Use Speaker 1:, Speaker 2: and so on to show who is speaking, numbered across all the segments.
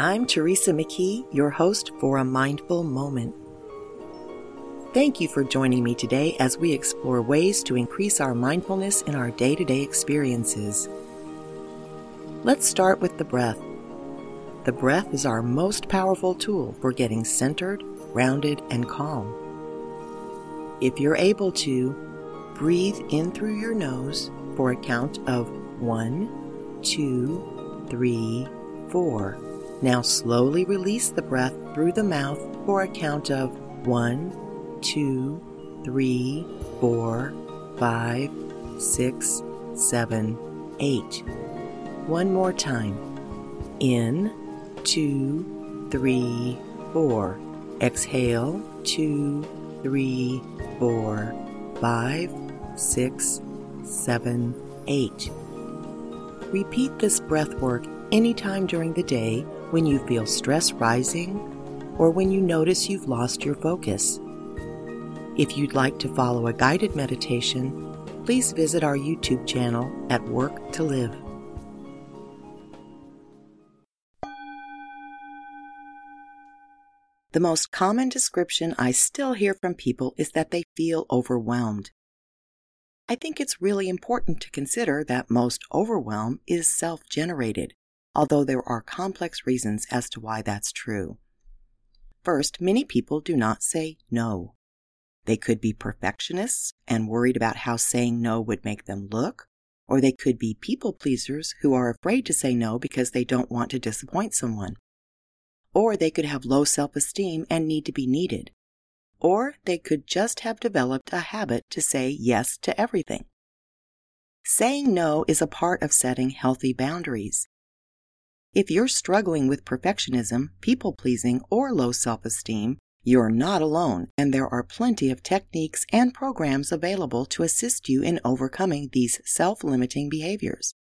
Speaker 1: I'm Teresa McKee, your host for A Mindful Moment. Thank you for joining me today as we explore ways to increase our mindfulness in our day to day experiences. Let's start with the breath. The breath is our most powerful tool for getting centered, grounded, and calm. If you're able to, breathe in through your nose for a count of one, two, three, four now slowly release the breath through the mouth for a count of one, two, three, four, five, six, seven, eight. One more time. In, two, three, four. Exhale, two, three, four, five, six, seven, eight. Repeat this breath work anytime during the day when you feel stress rising or when you notice you've lost your focus. If you'd like to follow a guided meditation, please visit our YouTube channel at Work to Live. The most common description I still hear from people is that they feel overwhelmed. I think it's really important to consider that most overwhelm is self generated although there are complex reasons as to why that's true. First, many people do not say no. They could be perfectionists and worried about how saying no would make them look, or they could be people pleasers who are afraid to say no because they don't want to disappoint someone. Or they could have low self esteem and need to be needed. Or they could just have developed a habit to say yes to everything. Saying no is a part of setting healthy boundaries. If you're struggling with perfectionism, people pleasing, or low self esteem, you're not alone, and there are plenty of techniques and programs available to assist you in overcoming these self limiting behaviors.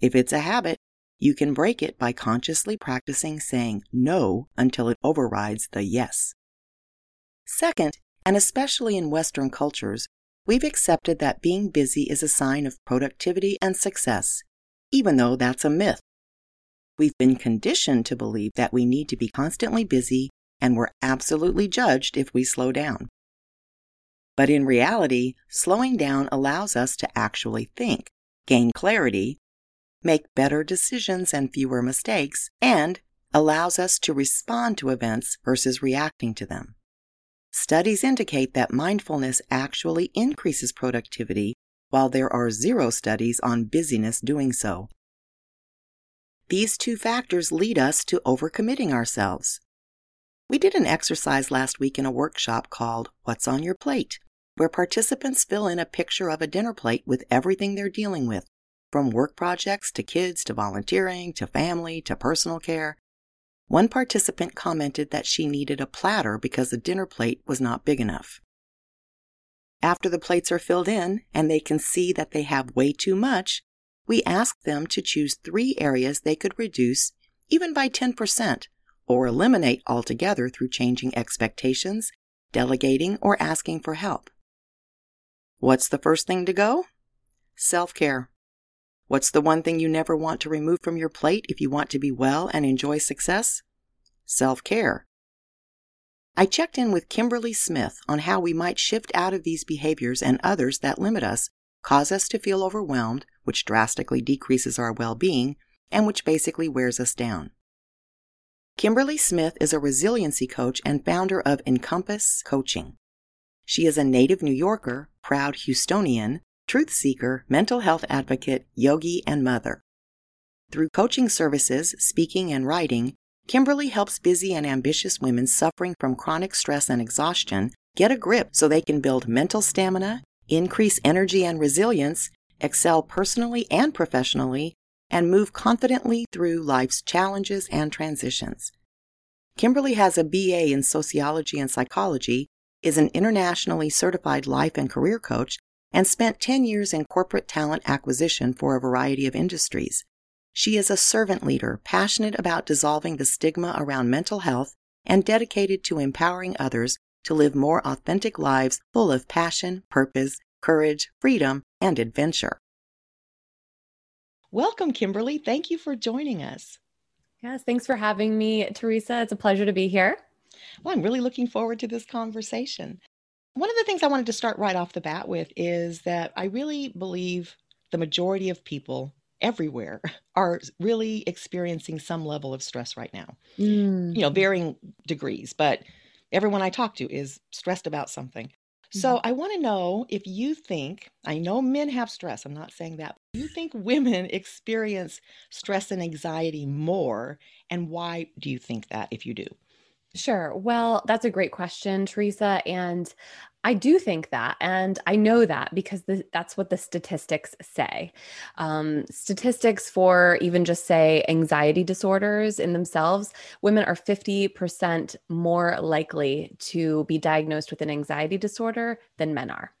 Speaker 1: If it's a habit, you can break it by consciously practicing saying no until it overrides the yes. Second, and especially in Western cultures, we've accepted that being busy is a sign of productivity and success, even though that's a myth. We've been conditioned to believe that we need to be constantly busy and we're absolutely judged if we slow down. But in reality, slowing down allows us to actually think, gain clarity, make better decisions and fewer mistakes, and allows us to respond to events versus reacting to them. Studies indicate that mindfulness actually increases productivity, while there are zero studies on busyness doing so. These two factors lead us to overcommitting ourselves. We did an exercise last week in a workshop called What's on Your Plate, where participants fill in a picture of a dinner plate with everything they're dealing with, from work projects to kids to volunteering to family to personal care. One participant commented that she needed a platter because the dinner plate was not big enough. After the plates are filled in and they can see that they have way too much, we asked them to choose three areas they could reduce, even by 10%, or eliminate altogether through changing expectations, delegating, or asking for help. What's the first thing to go? Self care. What's the one thing you never want to remove from your plate if you want to be well and enjoy success? Self care. I checked in with Kimberly Smith on how we might shift out of these behaviors and others that limit us, cause us to feel overwhelmed, which drastically decreases our well being and which basically wears us down.
Speaker 2: Kimberly Smith is a resiliency coach and founder of Encompass Coaching. She is a native New Yorker, proud Houstonian, truth seeker, mental health advocate, yogi, and mother. Through coaching services, speaking, and writing, Kimberly helps busy and ambitious women suffering from chronic stress and exhaustion get a grip so they can build mental stamina, increase energy and resilience, excel personally and professionally, and move confidently through life's challenges and transitions. Kimberly has a BA in sociology and psychology, is an internationally certified life and career coach, and spent 10 years in corporate talent acquisition for a variety of industries. She is a servant leader, passionate about dissolving the stigma around mental health and dedicated to empowering others to live more authentic lives full of passion, purpose, courage, freedom, and adventure. Welcome, Kimberly. Thank you for joining us.
Speaker 3: Yes, thanks for having me, Teresa. It's a pleasure to be here.
Speaker 2: Well, I'm really looking forward to this conversation. One of the things I wanted to start right off the bat with is that I really believe the majority of people everywhere are really experiencing some level of stress right now. Mm. You know, varying degrees, but everyone I talk to is stressed about something. So mm-hmm. I want to know if you think, I know men have stress, I'm not saying that. Do you think women experience stress and anxiety more? And why do you think that if you do?
Speaker 3: Sure. Well, that's a great question, Teresa. And I do think that. And I know that because the, that's what the statistics say. Um, statistics for even just say anxiety disorders in themselves, women are 50% more likely to be diagnosed with an anxiety disorder than men are.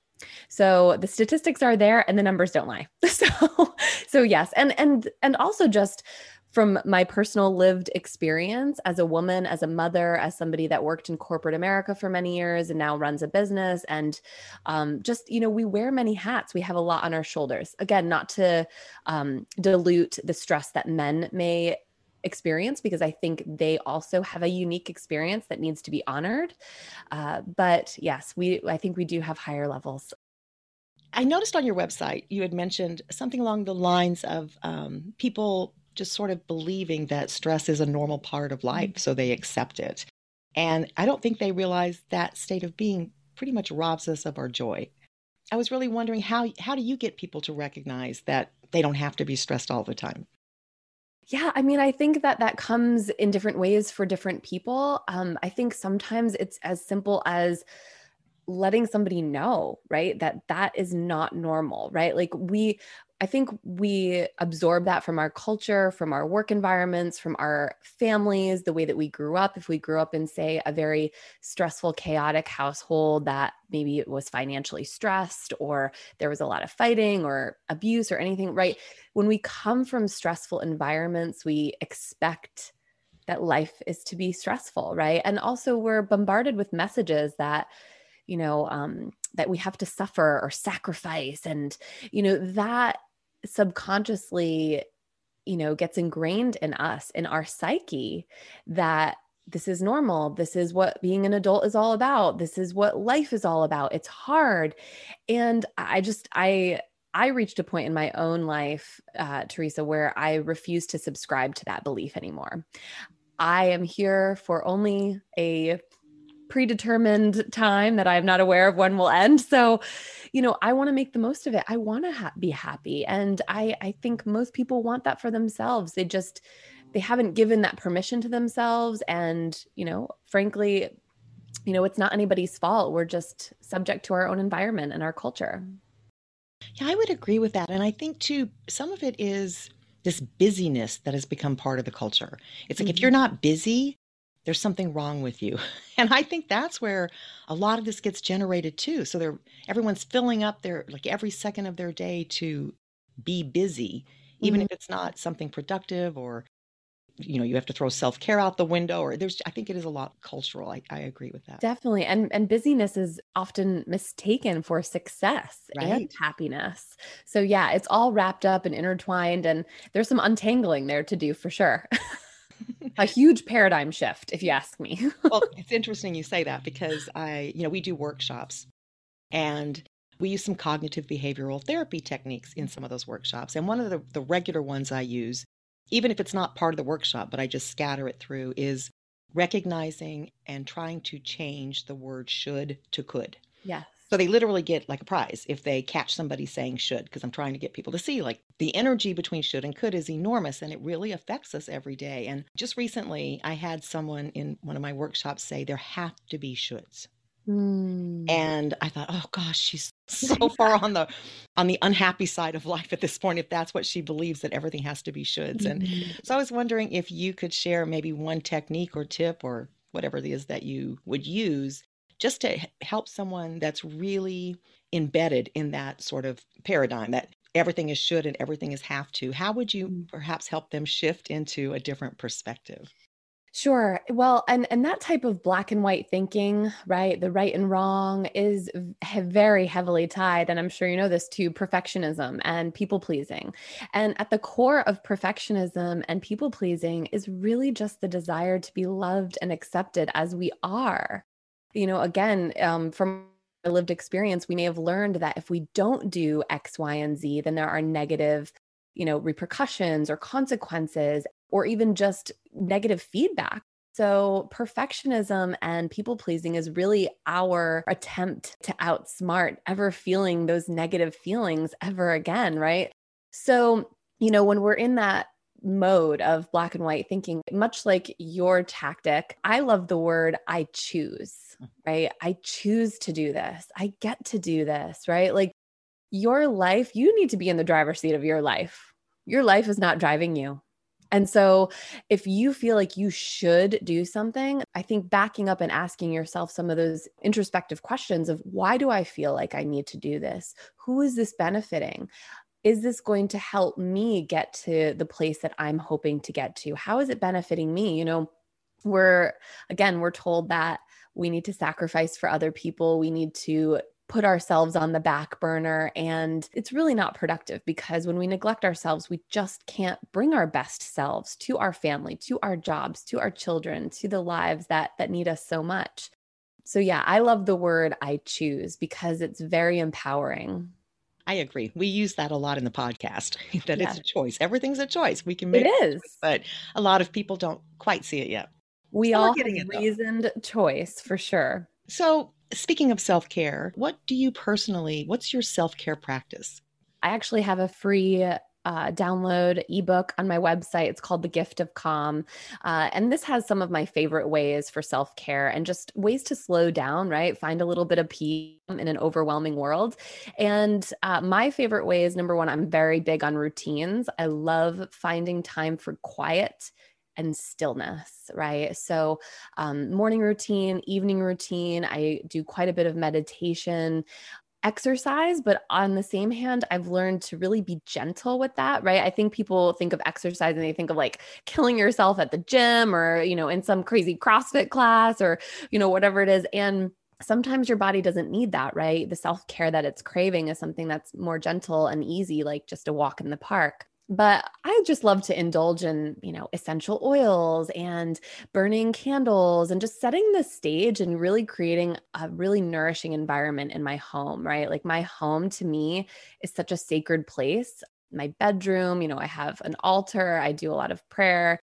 Speaker 3: So the statistics are there and the numbers don't lie. So so yes. And and and also just from my personal lived experience as a woman, as a mother, as somebody that worked in corporate America for many years and now runs a business, and um, just, you know, we wear many hats. We have a lot on our shoulders. Again, not to um, dilute the stress that men may experience because I think they also have a unique experience that needs to be honored. Uh, but yes, we I think we do have higher levels.
Speaker 2: I noticed on your website you had mentioned something along the lines of um, people just sort of believing that stress is a normal part of life, mm-hmm. so they accept it. And I don't think they realize that state of being pretty much robs us of our joy. I was really wondering how how do you get people to recognize that they don't have to be stressed all the time?
Speaker 3: Yeah, I mean, I think that that comes in different ways for different people. Um, I think sometimes it's as simple as letting somebody know, right, that that is not normal, right? Like we I think we absorb that from our culture, from our work environments, from our families, the way that we grew up. If we grew up in, say, a very stressful, chaotic household that maybe it was financially stressed or there was a lot of fighting or abuse or anything, right? When we come from stressful environments, we expect that life is to be stressful, right? And also, we're bombarded with messages that, you know, um, that we have to suffer or sacrifice. And, you know, that subconsciously you know gets ingrained in us in our psyche that this is normal. This is what being an adult is all about. This is what life is all about. It's hard. And i just i i reached a point in my own life uh, teresa where i refuse to subscribe to that belief anymore. I am here for only a predetermined time that I'm not aware of when will end. So, you know, I want to make the most of it. I want to ha- be happy. And I, I think most people want that for themselves. They just, they haven't given that permission to themselves. And, you know, frankly, you know, it's not anybody's fault. We're just subject to our own environment and our culture.
Speaker 2: Yeah, I would agree with that. And I think too, some of it is this busyness that has become part of the culture. It's like mm-hmm. if you're not busy, there's something wrong with you. And I think that's where a lot of this gets generated too. So they're everyone's filling up their like every second of their day to be busy, even mm-hmm. if it's not something productive or you know you have to throw self-care out the window or there's i think it is a lot cultural i, I agree with that
Speaker 3: definitely and and busyness is often mistaken for success right. and happiness so yeah it's all wrapped up and intertwined and there's some untangling there to do for sure a huge paradigm shift, if you ask me.
Speaker 2: well, it's interesting you say that because I, you know, we do workshops and we use some cognitive behavioral therapy techniques in some of those workshops. And one of the, the regular ones I use even if it's not part of the workshop, but I just scatter it through, is recognizing and trying to change the word should to could.
Speaker 3: Yes.
Speaker 2: So they literally get like a prize if they catch somebody saying should, because I'm trying to get people to see like the energy between should and could is enormous and it really affects us every day. And just recently, I had someone in one of my workshops say there have to be shoulds.
Speaker 3: Mm.
Speaker 2: And I thought, oh gosh, she's so far on the on the unhappy side of life at this point if that's what she believes that everything has to be shoulds. And
Speaker 3: Mhm.
Speaker 2: so I was wondering if you could share maybe one technique or tip or whatever it is that you would use just to help someone that's really embedded in that sort of paradigm that everything is should and everything is have to. How would you
Speaker 3: Mm.
Speaker 2: perhaps help them shift into a different perspective?
Speaker 3: Sure. Well, and and that type of black and white thinking, right? The right and wrong is very heavily tied and I'm sure you know this to perfectionism and people pleasing. And at the core of perfectionism and people pleasing is really just the desire to be loved and accepted as we are. You know, again, um, from a lived experience, we may have learned that if we don't do X, Y, and Z, then there are negative, you know, repercussions or consequences or even just negative feedback. So, perfectionism and people pleasing is really our attempt to outsmart ever feeling those negative feelings ever again, right? So, you know, when we're in that mode of black and white thinking, much like your tactic, I love the word I choose, mm. right? I choose to do this. I get to do this, right? Like your life, you need to be in the driver's seat of your life. Your life is not driving you. And so, if you feel like you should do something, I think backing up and asking yourself some of those introspective questions of why do I feel like I need to do this? Who is this benefiting? Is this going to help me get to the place that I'm hoping to get to? How is it benefiting me? You know, we're again, we're told that we need to sacrifice for other people. We need to put ourselves on the back burner. And it's really not productive because when we neglect ourselves, we just can't bring our best selves to our family, to our jobs, to our children, to the lives that that need us so much. So yeah, I love the word I choose because it's very empowering.
Speaker 2: I agree. We use that a lot in the podcast that
Speaker 3: Yeah.
Speaker 2: it's a choice. Everything's a choice. We can make
Speaker 3: It is.
Speaker 2: choice, but a lot of people don't quite see it yet.
Speaker 3: We
Speaker 2: we're
Speaker 3: all
Speaker 2: getting
Speaker 3: have
Speaker 2: it, though.
Speaker 3: reasoned choice for sure.
Speaker 2: So, speaking of self care, what do you personally, what's your self care practice?
Speaker 3: I actually have a free uh, download ebook on my website. It's called The Gift of Calm. Uh, and this has some of my favorite ways for self care and just ways to slow down, right? Find a little bit of peace in an overwhelming world. And uh, my favorite way is number one, I'm very big on routines. I love finding time for quiet and stillness, right? So, um, morning routine, evening routine, I do quite a bit of meditation exercise but on the same hand i've learned to really be gentle with that right? I think people think of exercise and they think of like killing yourself at the gym or you know in some crazy crossfit class or you know whatever it is and sometimes your body doesn't need that right? The self-care that it's craving is something that's more gentle and easy like just a walk in the park but I just love to indulge in, you know, essential oils and burning candles and just setting the stage and really creating a really nourishing environment in my home, right? Like my home to me is such a sacred place. My bedroom, you know, I have an altar, I do a lot of prayer.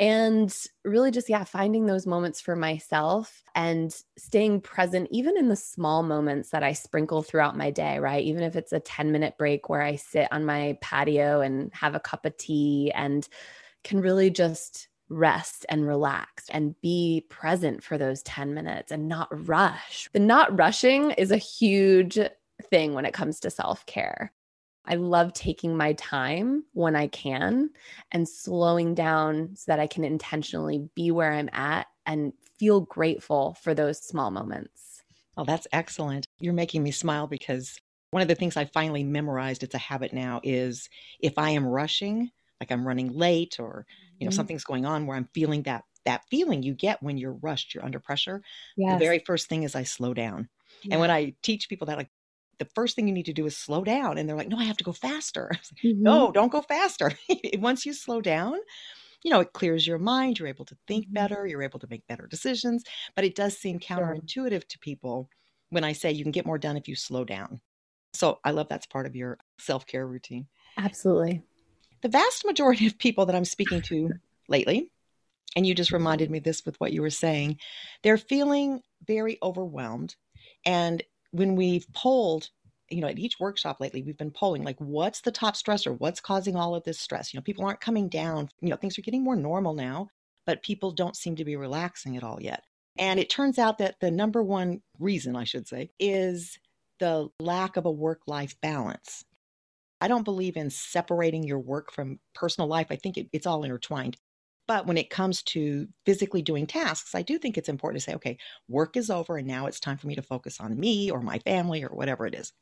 Speaker 3: And really just, yeah, finding those moments for myself and staying present, even in the small moments that I sprinkle throughout my day, right? Even if it's a 10 minute break where I sit on my patio and have a cup of tea and can really just rest and relax and be present for those 10 minutes and not rush. The not rushing is a huge thing when it comes to self care. I love taking my time when I can and slowing down so that I can intentionally be where I'm at and feel grateful for those small moments.
Speaker 2: Oh, that's excellent. You're making me smile because one of the things I finally memorized, it's a habit now, is if I am rushing, like I'm running late or you know
Speaker 3: Mhm.
Speaker 2: something's going on where I'm feeling that that feeling you get when you're rushed, you're under pressure.
Speaker 3: Yes.
Speaker 2: The very first thing is I slow down.
Speaker 3: Yeah.
Speaker 2: And when I teach people that, like the first thing you need to do is slow down, and they're like, "No, I have to go faster." Like,
Speaker 3: Mhm.
Speaker 2: no, don't go faster. Once you slow down, you know, it clears your mind. You're able to think
Speaker 3: Mhm.
Speaker 2: better. You're able to make better decisions. But it does seem counterintuitive to people when I say you can get more done if you slow down. So I love that's part of your self care routine.
Speaker 3: Absolutely.
Speaker 2: the vast majority of people that I'm speaking to lately, and you just reminded me this with what you were saying, they're feeling very overwhelmed. And when we've polled, you know, at each workshop lately, we've been polling like, what's the top stressor? What's causing all of this stress? You know, people aren't coming down. You know, things are getting more normal now, but people don't seem to be relaxing at all yet. And it turns out that the number one reason, I should say, is the lack of a work life balance. I don't believe in separating your work from personal life. I think it, it's all intertwined. But when it comes to physically doing tasks, I do think it's important to say, okay, work is over and now it's time for me to focus on me or my family or whatever it is.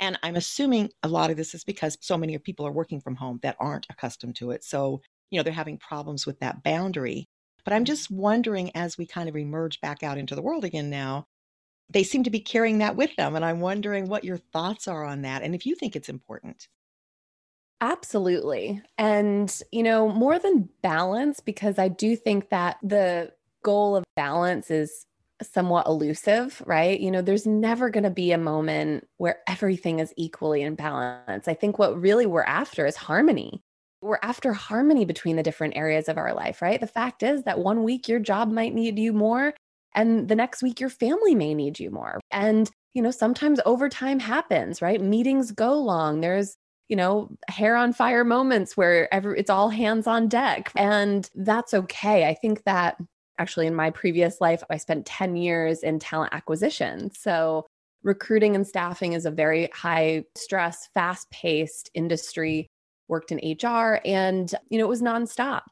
Speaker 2: And I'm assuming a lot of this is because so many people are working from home that aren't accustomed to it. So, you know, they're having problems with that boundary. But I'm mm-hmm. just wondering as we kind of emerge back out into the world again now, they seem to be carrying that with them. And I'm wondering what your thoughts are on that and if you think it's important.
Speaker 3: Absolutely. And, you know, more than balance, because I do think that the goal of balance is somewhat elusive, right? You know, there's never going to be a moment where everything is equally in balance. I think what really we're after is harmony. We're after harmony between the different areas of our life, right? The fact is that one week your job might need you more, and the next week your family may need you more. And, you know, sometimes overtime happens, right? Meetings go long. There's you know, hair on fire moments where every, it's all hands on deck. And that's okay. I think that actually in my previous life, I spent 10 years in talent acquisition. So recruiting and staffing is a very high stress, fast paced industry, worked in HR and, you know, it was nonstop.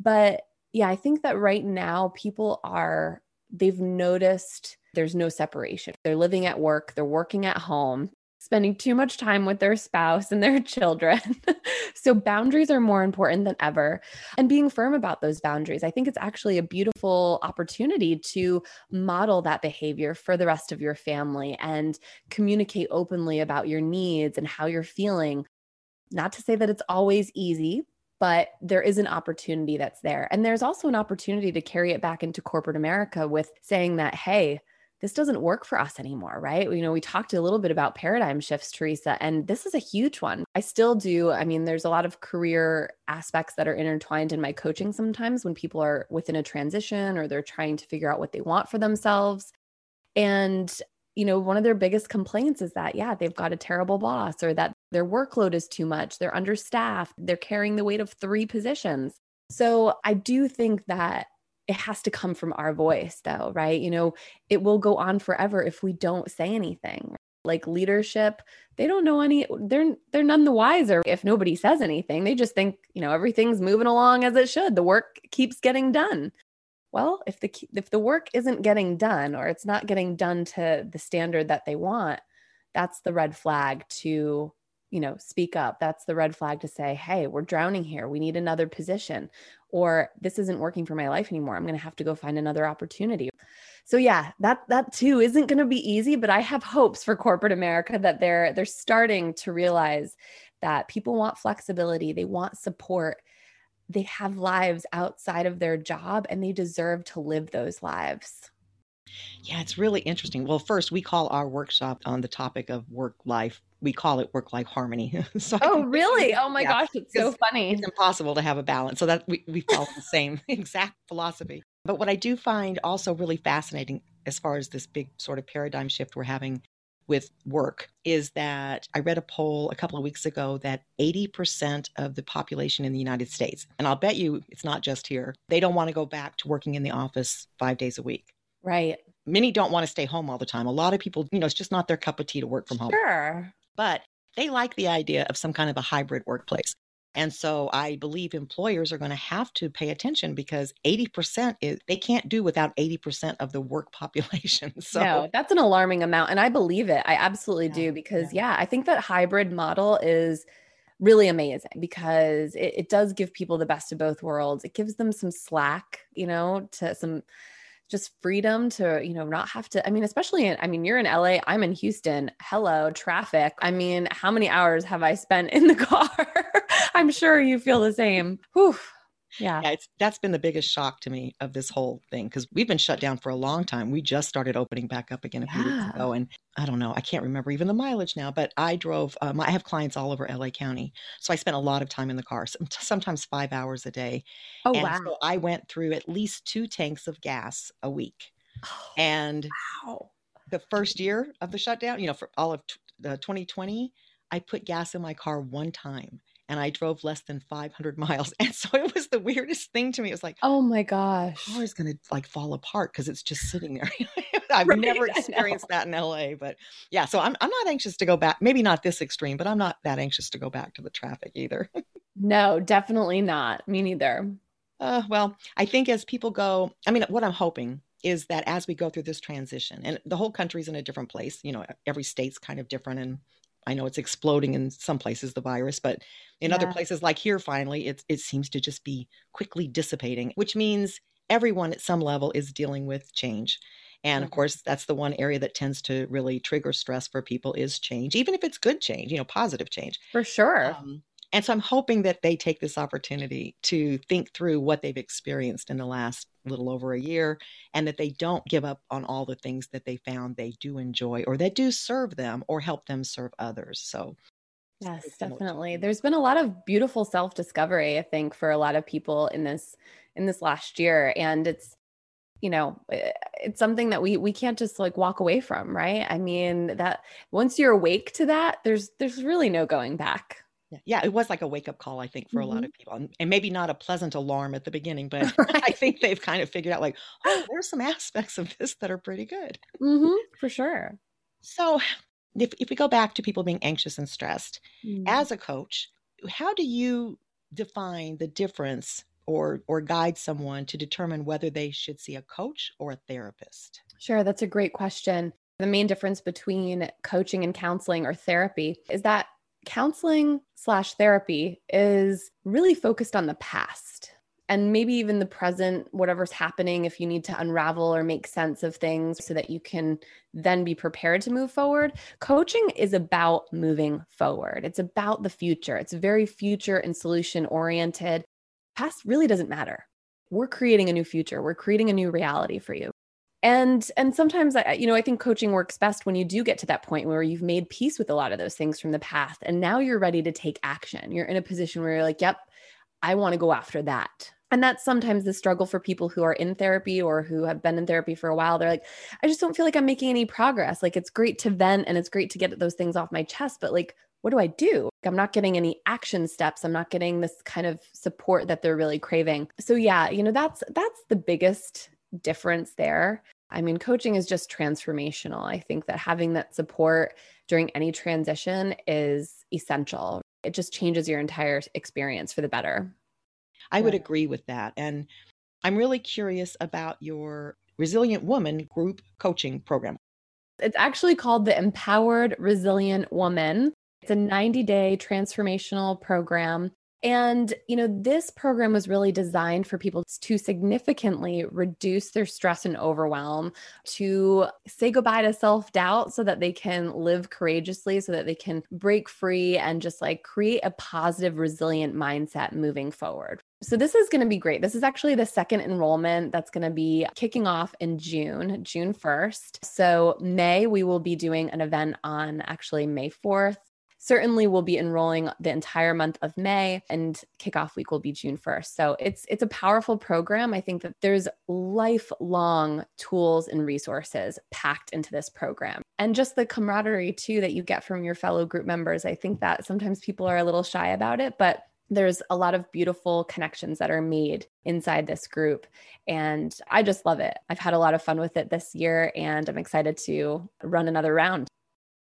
Speaker 3: But yeah, I think that right now people are, they've noticed there's no separation. They're living at work, they're working at home, spending too much time with their spouse and their children. so, boundaries are more important than ever. And being firm about those boundaries, I think it's actually a beautiful opportunity to model that behavior for the rest of your family and communicate openly about your needs and how you're feeling. Not to say that it's always easy, but there is an opportunity that's there. And there's also an opportunity to carry it back into corporate America with saying that, hey, this doesn't work for us anymore, right? You know, we talked a little bit about paradigm shifts, Teresa, and this is a huge one. I still do. I mean, there's a lot of career aspects that are intertwined in my coaching sometimes when people are within a transition or they're trying to figure out what they want for themselves. And, you know, one of their biggest complaints is that, yeah, they've got a terrible boss or that their workload is too much, they're understaffed, they're carrying the weight of three positions. So I do think that it has to come from our voice though right? You know it will go on forever if we don't say anything like leadership they don't know any they're they're none the wiser if nobody says anything. They just think you know everything's moving along as it should. The work keeps getting done. Well if the if the work isn't getting done or it's not getting done to the standard that they want that's the red flag to you know speak up that's the red flag to say hey we're drowning here we need another position or this isn't working for my life anymore i'm going to have to go find another opportunity so yeah that that too isn't going to be easy but i have hopes for corporate america that they're they're starting to realize that people want flexibility they want support they have lives outside of their job and they deserve to live those lives
Speaker 2: yeah, it's really interesting. Well, first, we call our workshop on the topic of work life we call it work life harmony.
Speaker 3: so oh, really? Oh my yeah, gosh, it's so funny.
Speaker 2: It's impossible to have a balance. So that we, we follow the same exact philosophy. But what I do find also really fascinating as far as this big sort of paradigm shift we're having with work is that I read a poll a couple of weeks ago that 80% of the population in the United States, and I'll bet you it's not just here, they don't want to go back to working in the office five days a week.
Speaker 3: Right.
Speaker 2: Many don't want to stay home all the time. A lot of people, you know, it's just not their cup of tea to work from home.
Speaker 3: Sure
Speaker 2: but they like the idea of some kind of a hybrid workplace. And so I believe employers are going to have to pay attention because 80% is they can't do without 80% of the work population. So
Speaker 3: no, that's an alarming amount. And I believe it. I absolutely yeah, do because yeah. yeah, I think that hybrid model is really amazing because it, it does give people the best of both worlds. It gives them some slack, you know, to some just freedom to you know not have to i mean especially in i mean you're in la i'm in houston. Hello traffic. I mean how many hours have i spent in the car? I'm sure you feel the same. Whew. Yeah.
Speaker 2: yeah it's, that's been the biggest shock to me of this whole thing because we've been shut down for a long time. We just started opening back up again a few weeks ago. And I don't know, I can't remember even the mileage now, but I drove, um, I have clients all over LA County. So I spent a lot of time in the car, sometimes five hours a day.
Speaker 3: Oh,
Speaker 2: and
Speaker 3: wow.
Speaker 2: so I went through at least two tanks of gas a week. And
Speaker 3: wow.
Speaker 2: the first year of the shutdown, you know, for all of t- uh, 2020, I put gas in my car one time and I drove less than 500 miles. And so it was the weirdest thing to me. It was like,
Speaker 3: Oh my gosh.
Speaker 2: car is going to like fall apart because it's just sitting there. I've
Speaker 3: Right,
Speaker 2: never experienced that in LA, but yeah, so I'm, I'm not anxious to go back. Maybe not this extreme, but I'm not that anxious to go back to the traffic either.
Speaker 3: No, definitely not. Me neither.
Speaker 2: Uh, well, I think as people go, I mean, what I'm hoping is that as we go through this transition, and the whole country's in a different place, you know, every state's kind of different. And I know it's exploding in some places, the virus, but in other places like here, finally, it, it seems to just be quickly dissipating, which means everyone at some level is dealing with change. And of
Speaker 3: Mhm.
Speaker 2: course, that's the one area that tends to really trigger stress for people is change, even if it's good change, you know, positive change.
Speaker 3: For sure.
Speaker 2: Um, and so I'm hoping that they take this opportunity to think through what they've experienced in the last little over a year and that they don't give up on all the things that they found they do enjoy or that do serve them or help them serve others. So,
Speaker 3: Yes,
Speaker 2: very similar to
Speaker 3: definitely. There's been a lot of beautiful self-discovery, I think, for a lot of people in this in this last year. And it's, you know, eh, it's something that we we can't just like walk away from, right? I mean, that once you're awake to that, there's there's really no going back.
Speaker 2: Yeah, it was like a wake up call, I think, for a lot
Speaker 3: Mhm.
Speaker 2: of people. And, and maybe not a pleasant alarm at the beginning, but I think they've kind of figured out, like, oh, there's some aspects of this that are pretty good.
Speaker 3: hmm for sure.
Speaker 2: So, if, if we go back to people being anxious and stressed,
Speaker 3: Mm.
Speaker 2: as a coach, how do you define the difference or or guide someone to determine whether they should see a coach or a therapist?
Speaker 3: Sure, that's a great question. The main difference between coaching and counseling or therapy is that counseling slash therapy is really focused on the past and maybe even the present, whatever's happening, if you need to unravel or make sense of things so that you can then be prepared to move forward. Coaching is about moving forward, it's about the future. It's very future and solution oriented. Past really doesn't matter. We're creating a new future, we're creating a new reality for you and and sometimes i you know i think coaching works best when you do get to that point where you've made peace with a lot of those things from the past and now you're ready to take action. You're in a position where you're like yep i want to go after that. And that's sometimes the struggle for people who are in therapy or who have been in therapy for a while. They're like i just don't feel like i'm making any progress. Like it's great to vent and it's great to get those things off my chest but like what do i do? I'm not getting any action steps. I'm not getting this kind of support that they're really craving. So yeah you know that's that's the biggest difference there I mean, coaching is just transformational. I think that having that support during any transition is essential. It just changes your entire experience for the better.
Speaker 2: I would agree with that. And I'm really curious about your Resilient Woman group coaching program.
Speaker 3: It's actually called the Empowered Resilient Woman. It's a 90 day transformational program. And, you know, this program was really designed for people to significantly reduce their stress and overwhelm, to say goodbye to self doubt so that they can live courageously, so that they can break free and just like create a positive, resilient mindset moving forward. So, this is going to be great. This is actually the second enrollment that's going to be kicking off in June, June 1st. So, May, we will be doing an event on actually May 4th. Certainly, we'll be enrolling the entire month of May, and kickoff week will be June 1st. So it's it's a powerful program. I think that there's lifelong tools and resources packed into this program, and just the camaraderie too that you get from your fellow group members. I think that sometimes people are a little shy about it, but there's a lot of beautiful connections that are made inside this group. And I just love it. I've had a lot of fun with it this year, and I'm excited to run another round.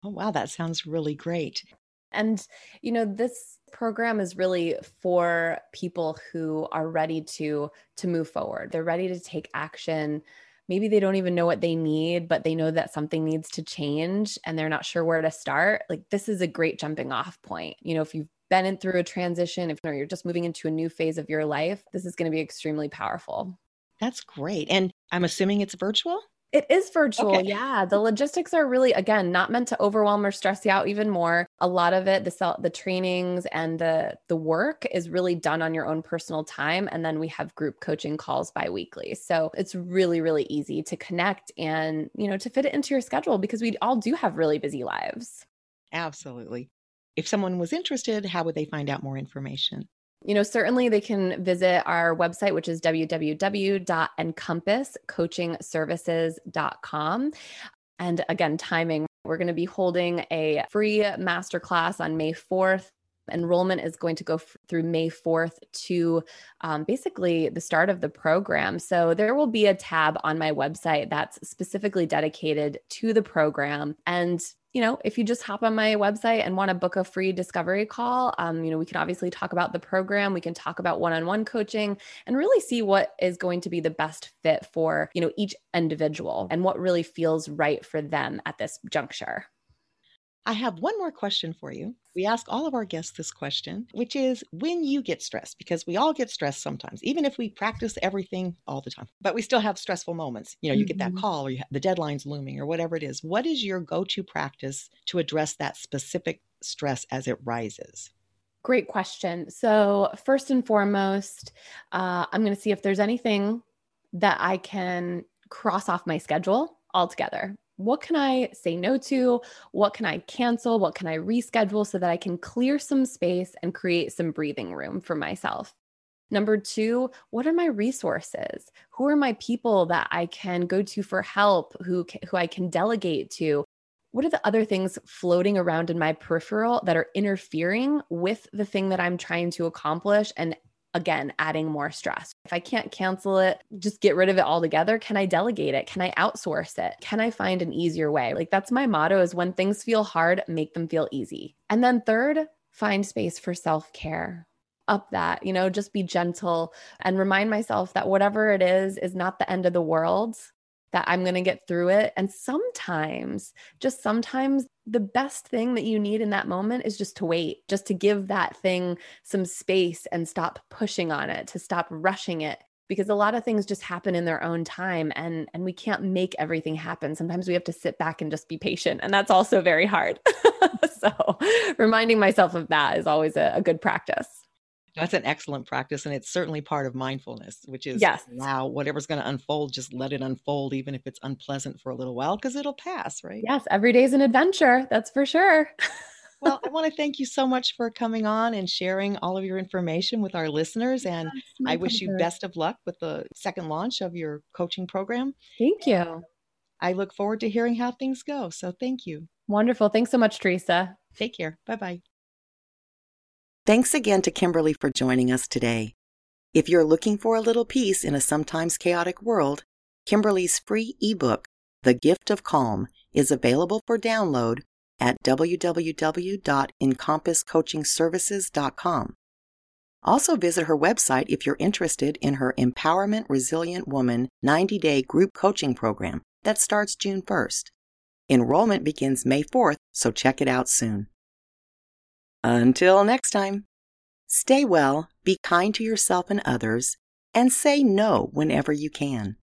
Speaker 2: Oh, wow, that sounds really great.
Speaker 3: And, you know, this program is really for people who are ready to to move forward. They're ready to take action. Maybe they don't even know what they need, but they know that something needs to change and they're not sure where to start. Like this is a great jumping off point. You know, if you've been in through a transition, if you're just moving into a new phase of your life, this is going to be extremely powerful.
Speaker 2: That's great. And I'm assuming it's virtual?
Speaker 3: It is virtual. Okay. Yeah. The mm. logistics are really, again, not meant to overwhelm or stress you out even more. A lot of it, the cell, the trainings and the the work is really done on your own personal time. And then we have group coaching calls bi-weekly. So it's really, really easy to connect and, you know, to fit it into your schedule because we all do have really busy lives.
Speaker 1: Absolutely. If someone was interested, how would they find out more information?
Speaker 3: You know, certainly they can visit our website, which is www.encompasscoachingservices.com. And again, timing, we're going to be holding a free masterclass on May 4th. Enrollment is going to go f- through May 4th to um, basically the start of the program. So there will be a tab on my website that's specifically dedicated to the program. And you know, if you just hop on my website and want to book a free discovery call, um, you know, we can obviously talk about the program. We can talk about one-on-one coaching and really see what is going to be the best fit for, you know, each individual and what really feels right for them at this juncture.
Speaker 1: I have one more question for you. We ask all of our guests this question, which is when you get stressed, because we all get stressed sometimes, even if we practice everything all the time, but we still have stressful moments. You know, you mm-hmm. get that mm-hmm. call or you have, the deadline's looming or whatever it is. What is your go to practice to address that specific stress as it rises?
Speaker 3: Great question. So, first and foremost, uh, I'm going to see if there's anything that I can cross off my schedule altogether what can I say no to? What can I cancel? What can I reschedule so that I can clear some space and create some breathing room for myself? Number two, what are my resources? Who are my people that I can go to for help, who, who I can delegate to? What are the other things floating around in my peripheral that are interfering with the thing that I'm trying to accomplish and again adding more stress. If I can't cancel it, just get rid of it altogether. Can I delegate it? Can I outsource it? Can I find an easier way? Like that's my motto is when things feel hard, make them feel easy. And then third, find space for self-care. Up that, you know, just be gentle and remind myself that whatever it is is not the end of the world that I'm going to get through it. And sometimes, just sometimes, the best thing that you need in that moment is just to wait, just to give that thing some space and stop pushing on it, to stop rushing it. Because a lot of things just happen in their own time and, and we can't make everything happen. Sometimes we have to sit back and just be patient. And that's also very hard. so, reminding myself of that is always a, a good practice.
Speaker 1: That's an excellent practice. And it's certainly part of mindfulness, which is
Speaker 3: yes.
Speaker 1: wow, whatever's going to unfold, just let it unfold, even if it's unpleasant for a little while, because it'll pass, right?
Speaker 3: Yes, every day's an adventure. That's for sure.
Speaker 1: well, I want to thank you so much for coming on and sharing all of your information with our listeners. And I wish pleasure. you best of luck with the second launch of your coaching program.
Speaker 3: Thank you.
Speaker 1: I look forward to hearing how things go. So thank you.
Speaker 3: Wonderful. Thanks so much, Teresa.
Speaker 1: Take care. Bye bye. Thanks again to Kimberly for joining us today. If you're looking for a little peace in a sometimes chaotic world, Kimberly's free ebook, The Gift of Calm, is available for download at www.encompasscoachingservices.com. Also visit her website if you're interested in her Empowerment Resilient Woman 90-day group coaching program that starts June 1st. Enrollment begins May 4th, so check it out soon. Until next time, stay well, be kind to yourself and others, and say no whenever you can.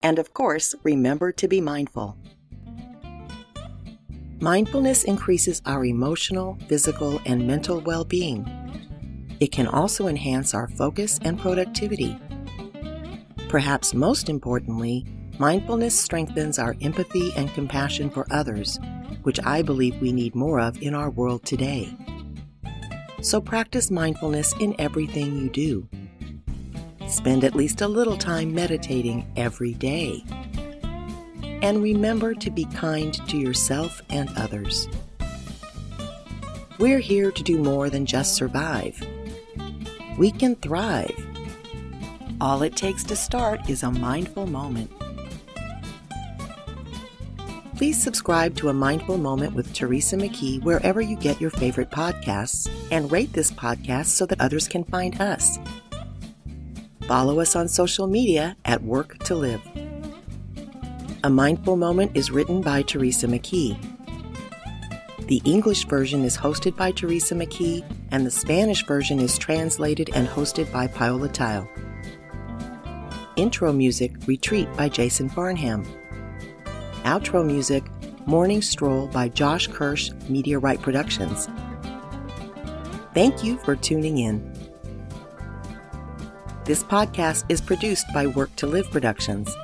Speaker 1: And of course, remember to be mindful. Mindfulness increases our emotional, physical, and mental well being. It can also enhance our focus and productivity. Perhaps most importantly, mindfulness strengthens our empathy and compassion for others, which I believe we need more of in our world today. So practice mindfulness in everything you do. Spend at least a little time meditating every day. And remember to be kind to yourself and others. We're here to do more than just survive. We can thrive. All it takes to start is a mindful moment. Please subscribe to A Mindful Moment with Teresa McKee wherever you get your favorite podcasts and rate this podcast so that others can find us. Follow us on social media at Work to Live. A Mindful Moment is written by Teresa McKee. The English version is hosted by Teresa McKee, and the Spanish version is translated and hosted by Paola Tile. Intro music Retreat by Jason Farnham. Outro music, Morning Stroll by Josh Kirsch, Media Right Productions. Thank you for tuning in. This podcast is produced by Work to Live Productions